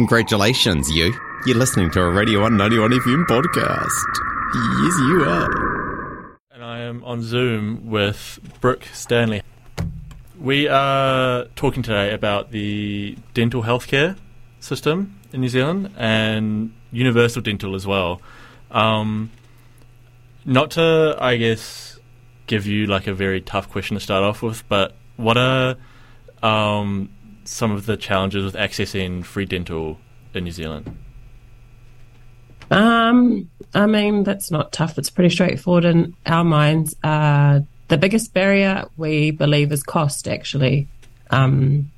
Congratulations, you. You're listening to a Radio 191 FM podcast. Yes, you are. And I am on Zoom with Brooke Stanley. We are talking today about the dental healthcare system in New Zealand and universal dental as well. Um, not to, I guess, give you like a very tough question to start off with, but what are um, some of the challenges with accessing free dental in New Zealand? Um, I mean, that's not tough. It's pretty straightforward in our minds. Uh, the biggest barrier we believe is cost, actually. Um,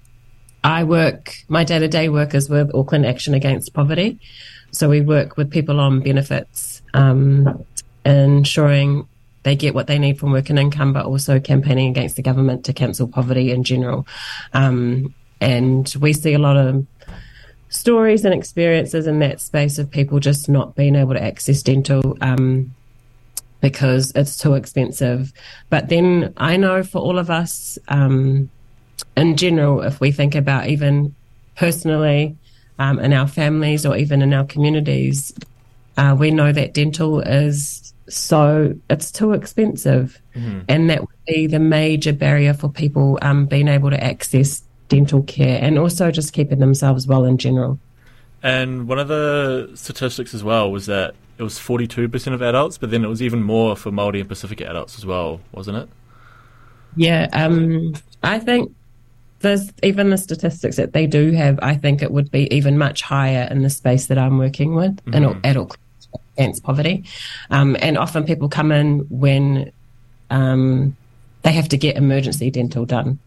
I work, my day to day work is with Auckland Action Against Poverty. So we work with people on benefits, um, ensuring they get what they need from work and income, but also campaigning against the government to cancel poverty in general. Um, and we see a lot of stories and experiences in that space of people just not being able to access dental um, because it's too expensive. But then I know for all of us, um, in general, if we think about even personally um, in our families or even in our communities, uh, we know that dental is so it's too expensive, mm-hmm. and that would be the major barrier for people um, being able to access dental care and also just keeping themselves well in general. And one of the statistics as well was that it was 42% of adults, but then it was even more for Māori and Pacific adults as well, wasn't it? Yeah, um, I think there's even the statistics that they do have, I think it would be even much higher in the space that I'm working with mm-hmm. in Action Against Poverty. Um, and often people come in when um, they have to get emergency dental done.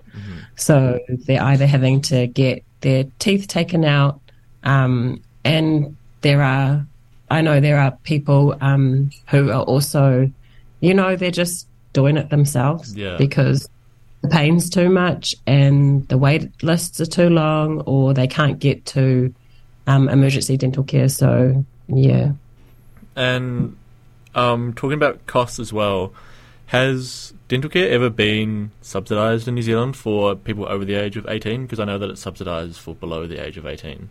So they're either having to get their teeth taken out, um, and there are, I know there are people um, who are also, you know, they're just doing it themselves yeah. because the pain's too much and the wait lists are too long, or they can't get to um, emergency dental care. So yeah. And um, talking about costs as well, has dental care ever been subsidised in New Zealand for people over the age of 18? Because I know that it's subsidised for below the age of 18.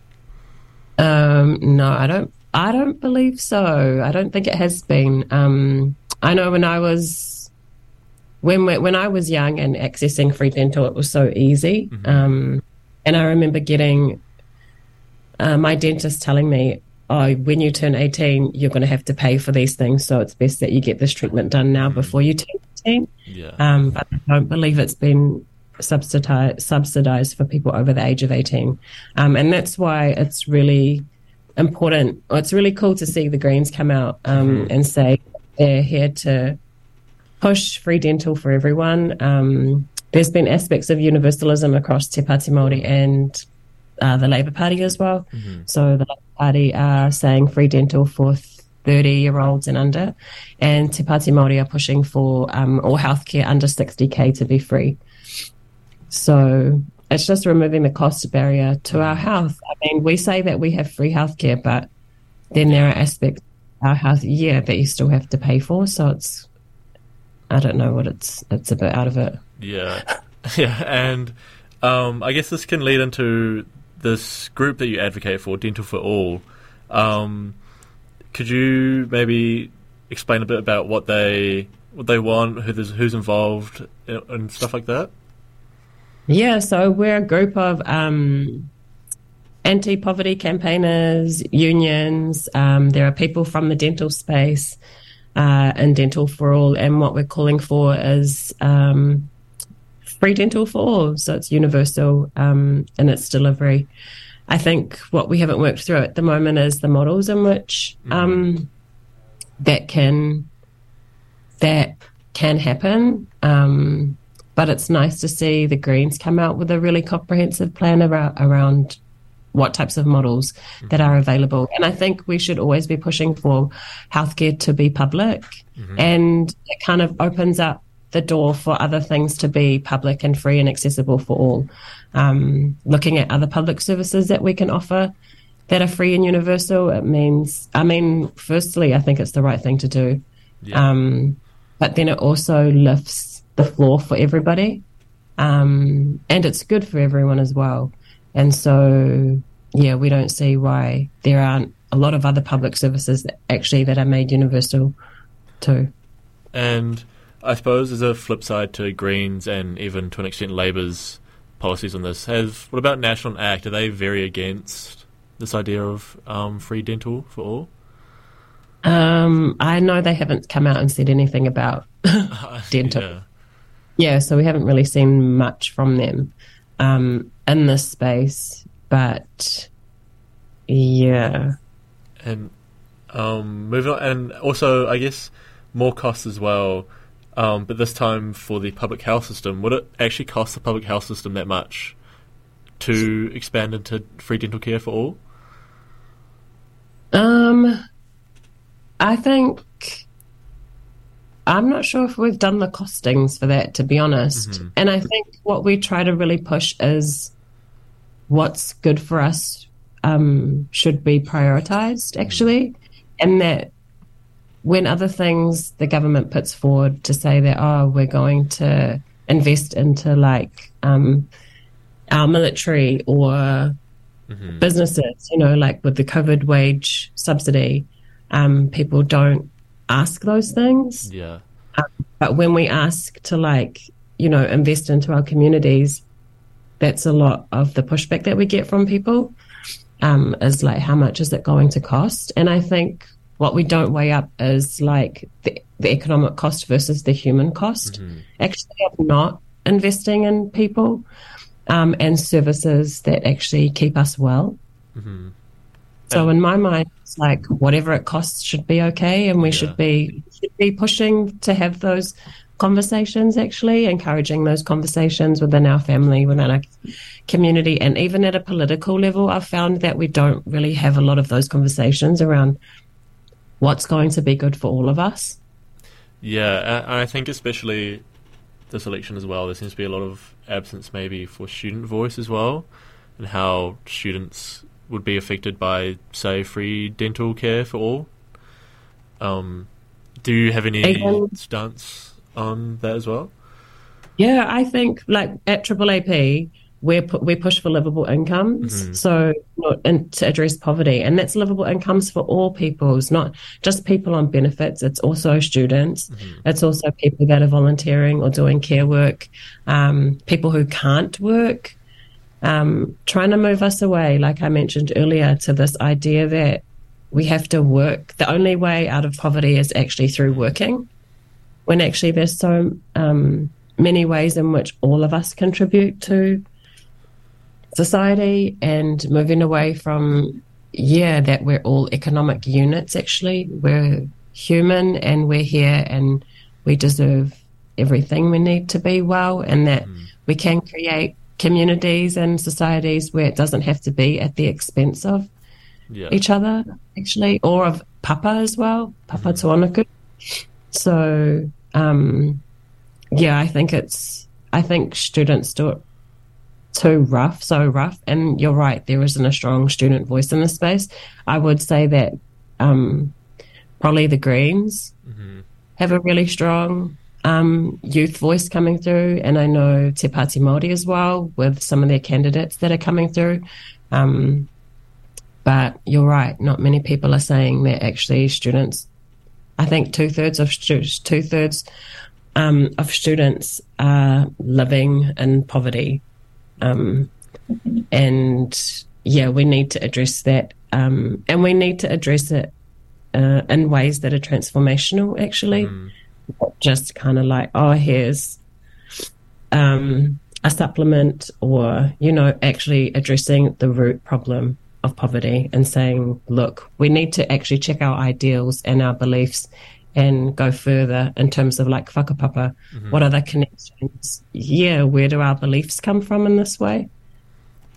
Um, no, I don't. I don't believe so. I don't think it has been. Um, I know when I was when when I was young and accessing free dental, it was so easy. Mm-hmm. Um, and I remember getting uh, my dentist telling me, oh, when you turn 18, you're going to have to pay for these things. So it's best that you get this treatment done now before you turn 18. Yeah. Um, but I don't believe it's been subsidized, subsidized for people over the age of 18. Um, and that's why it's really important. It's really cool to see the Greens come out um, mm-hmm. and say they're here to push free dental for everyone. Um, there's been aspects of universalism across Te Pāti Māori and uh, the Labour Party as well. Mm-hmm. So the Labour Party are saying free dental for 30 year olds and under, and Te Pāti Māori are pushing for um, all healthcare under 60k to be free. So it's just removing the cost barrier to our health. I mean, we say that we have free healthcare, but then there are aspects of our health, yeah, that you still have to pay for. So it's, I don't know what it's, it's a bit out of it. Yeah. Yeah. And um, I guess this can lead into this group that you advocate for, Dental for All. Um, could you maybe explain a bit about what they what they want, who who's involved, and stuff like that? Yeah, so we're a group of um, anti-poverty campaigners, unions. Um, there are people from the dental space uh, and Dental for All, and what we're calling for is um, free dental for. So it's universal um, in its delivery. I think what we haven't worked through at the moment is the models in which mm-hmm. um, that can that can happen. Um, but it's nice to see the Greens come out with a really comprehensive plan around, around what types of models mm-hmm. that are available. And I think we should always be pushing for healthcare to be public. Mm-hmm. And it kind of opens up the door for other things to be public and free and accessible for all. Um, looking at other public services that we can offer that are free and universal, it means, I mean, firstly, I think it's the right thing to do. Yeah. Um, but then it also lifts the floor for everybody. Um, and it's good for everyone as well. And so yeah, we don't see why there aren't a lot of other public services that actually that are made universal too. And I suppose there's a flip side to Greens and even to an extent Labour's policies on this. Have what about National Act? Are they very against this idea of um, free dental for all? Um, I know they haven't come out and said anything about dental. Yeah. Yeah, so we haven't really seen much from them um, in this space, but yeah, And um, moving on, and also I guess more costs as well. Um, but this time for the public health system, would it actually cost the public health system that much to expand into free dental care for all? Um, I think I'm not sure if we've done the costings for that, to be honest. And I think what we try to really push is what's good for us um, should be prioritized, actually, and that when other things the government puts forward to say that oh we're going to invest into like um, our military or businesses, you know, like with the COVID wage subsidy, um, people don't ask those things. Yeah. But when we ask to like, you know, invest into our communities, that's a lot of the pushback that we get from people. Um, is like how much is it going to cost? And I think what we don't weigh up is like the, the economic cost versus the human cost. Actually, of not investing in people um, and services that actually keep us well. So in my mind, it's like whatever it costs should be okay, and we Yeah. should be should be pushing to have those conversations. Actually, encouraging those conversations within our family, within our community, and even at a political level, I've found that we don't really have a lot of those conversations around what's going to be good for all of us. Yeah, and I think especially this election as well, there seems to be a lot of absence maybe for student voice as well, and how students would be affected by, say, free dental care for all. Um, do you have any stance on that as well? Yeah, I think like at Triple AP, we pu- we push for livable incomes, so not, and to address poverty, and that's livable incomes for all peoples, not just people on benefits. It's also students. It's also people that are volunteering or doing care work, um, people who can't work. Um, trying to move us away, like I mentioned earlier, to this idea that we have to work. The only way out of poverty is actually through working when actually there's so um, many ways in which all of us contribute to society and moving away from yeah that we're all economic units actually. We're human and we're here and we deserve everything we need to be well and that we can create communities and societies where it doesn't have to be at the expense of Yeah. each other actually or of papa as well Papatūānuku so um yeah i think it's i think students do it too rough so rough and you're right there isn't a strong student voice in this space i would say that um probably the greens have a really strong um, youth voice coming through, and I know Te Pāti Māori as well with some of their candidates that are coming through. Um, but you're right, not many people are saying that actually students. I think two thirds of stu- two thirds um, of students are living in poverty, um, and yeah, we need to address that, um, and we need to address it uh, in ways that are transformational. Actually, not just kind of like, oh, here's um, a supplement, or you know, actually addressing the root problem of poverty and saying, look, we need to actually check our ideals and our beliefs and go further in terms of like whakapapa. What are the connections? Yeah, where do our beliefs come from in this way?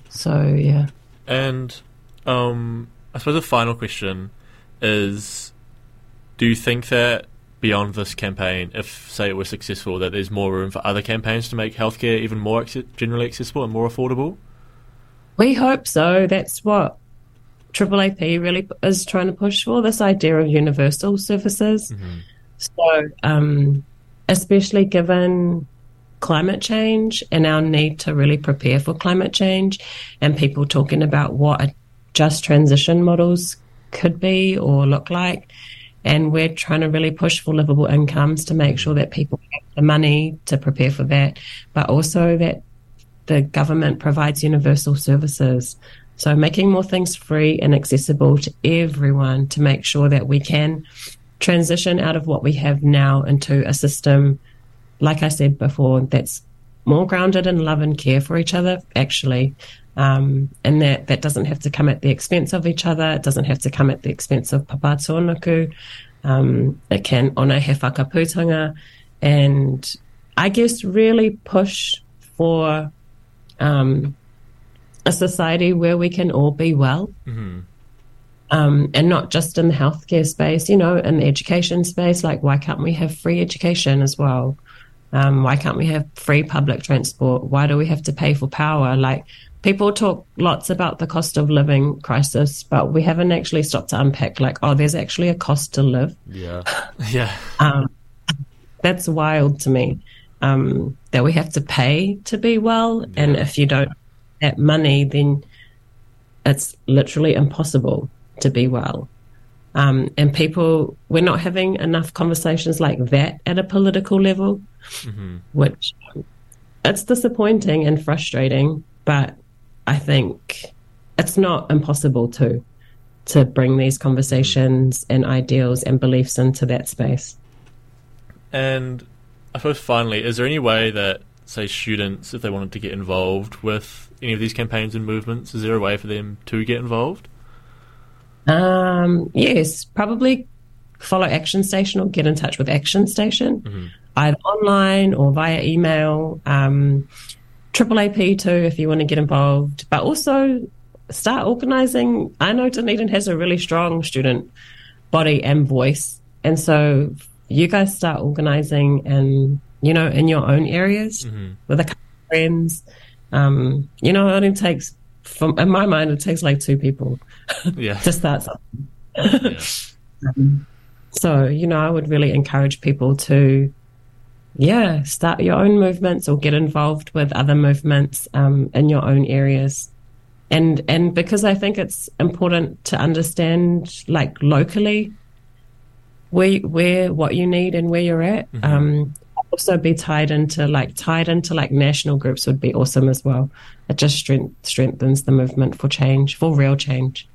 So yeah. And um, I suppose the final question is: Do you think that beyond this campaign, if say it was successful, that there's more room for other campaigns to make healthcare even more acce- generally accessible and more affordable? We hope so. That's what Triple AP really is trying to push for this idea of universal services. So, um, especially given climate change and our need to really prepare for climate change, and people talking about what a just transition models could be or look like. And we're trying to really push for livable incomes to make sure that people have the money to prepare for that, but also that the government provides universal services. So making more things free and accessible to everyone to make sure that we can transition out of what we have now into a system, like I said before, that's more grounded in love and care for each other, actually. Um, and that, that doesn't have to come at the expense of each other. It doesn't have to come at the expense of Papatūānuku. Um, it can ona he whakaputanga and I guess really push for um, a society where we can all be well. Mm-hmm. Um, and not just in the healthcare space, you know, in the education space. Like, why can't we have free education as well? Um, why can't we have free public transport? Why do we have to pay for power? Like, people talk lots about the cost of living crisis, but we haven't actually stopped to unpack, like, oh, there's actually a cost to live. Yeah. Yeah. Um, that's wild to me um, that we have to pay to be well. Yeah. And if you don't get money, then it's literally impossible to be well. Um, and people, we're not having enough conversations like that at a political level, mm-hmm. which it's disappointing and frustrating, but I think it's not impossible to to bring these conversations and ideals and beliefs into that space. And I suppose finally, is there any way that, say, students, if they wanted to get involved with any of these campaigns and movements, is there a way for them to get involved? Um, yes, probably follow Action Station or get in touch with Action Station, mm-hmm. either online or via email. Um, Triple AP too, if you want to get involved, but also start organising. I know Dunedin has a really strong student body and voice, and so you guys start organising and you know in your own areas mm-hmm. with a couple of friends. Um, you know, it only takes, from in my mind, it takes like two people yeah. to start something. yeah. um, so you know, I would really encourage people to, yeah, start your own movements or get involved with other movements um, in your own areas. And and because I think it's important to understand, like locally, where where what you need and where you're at. Mm-hmm. Also be tied into like tied into like national groups would be awesome as well. It just strength, strengthens the movement for change, for real change.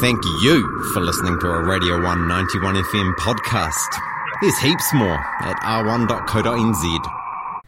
Thank you for listening to a Radio 191 FM podcast. There's heaps more at r1.co.nz.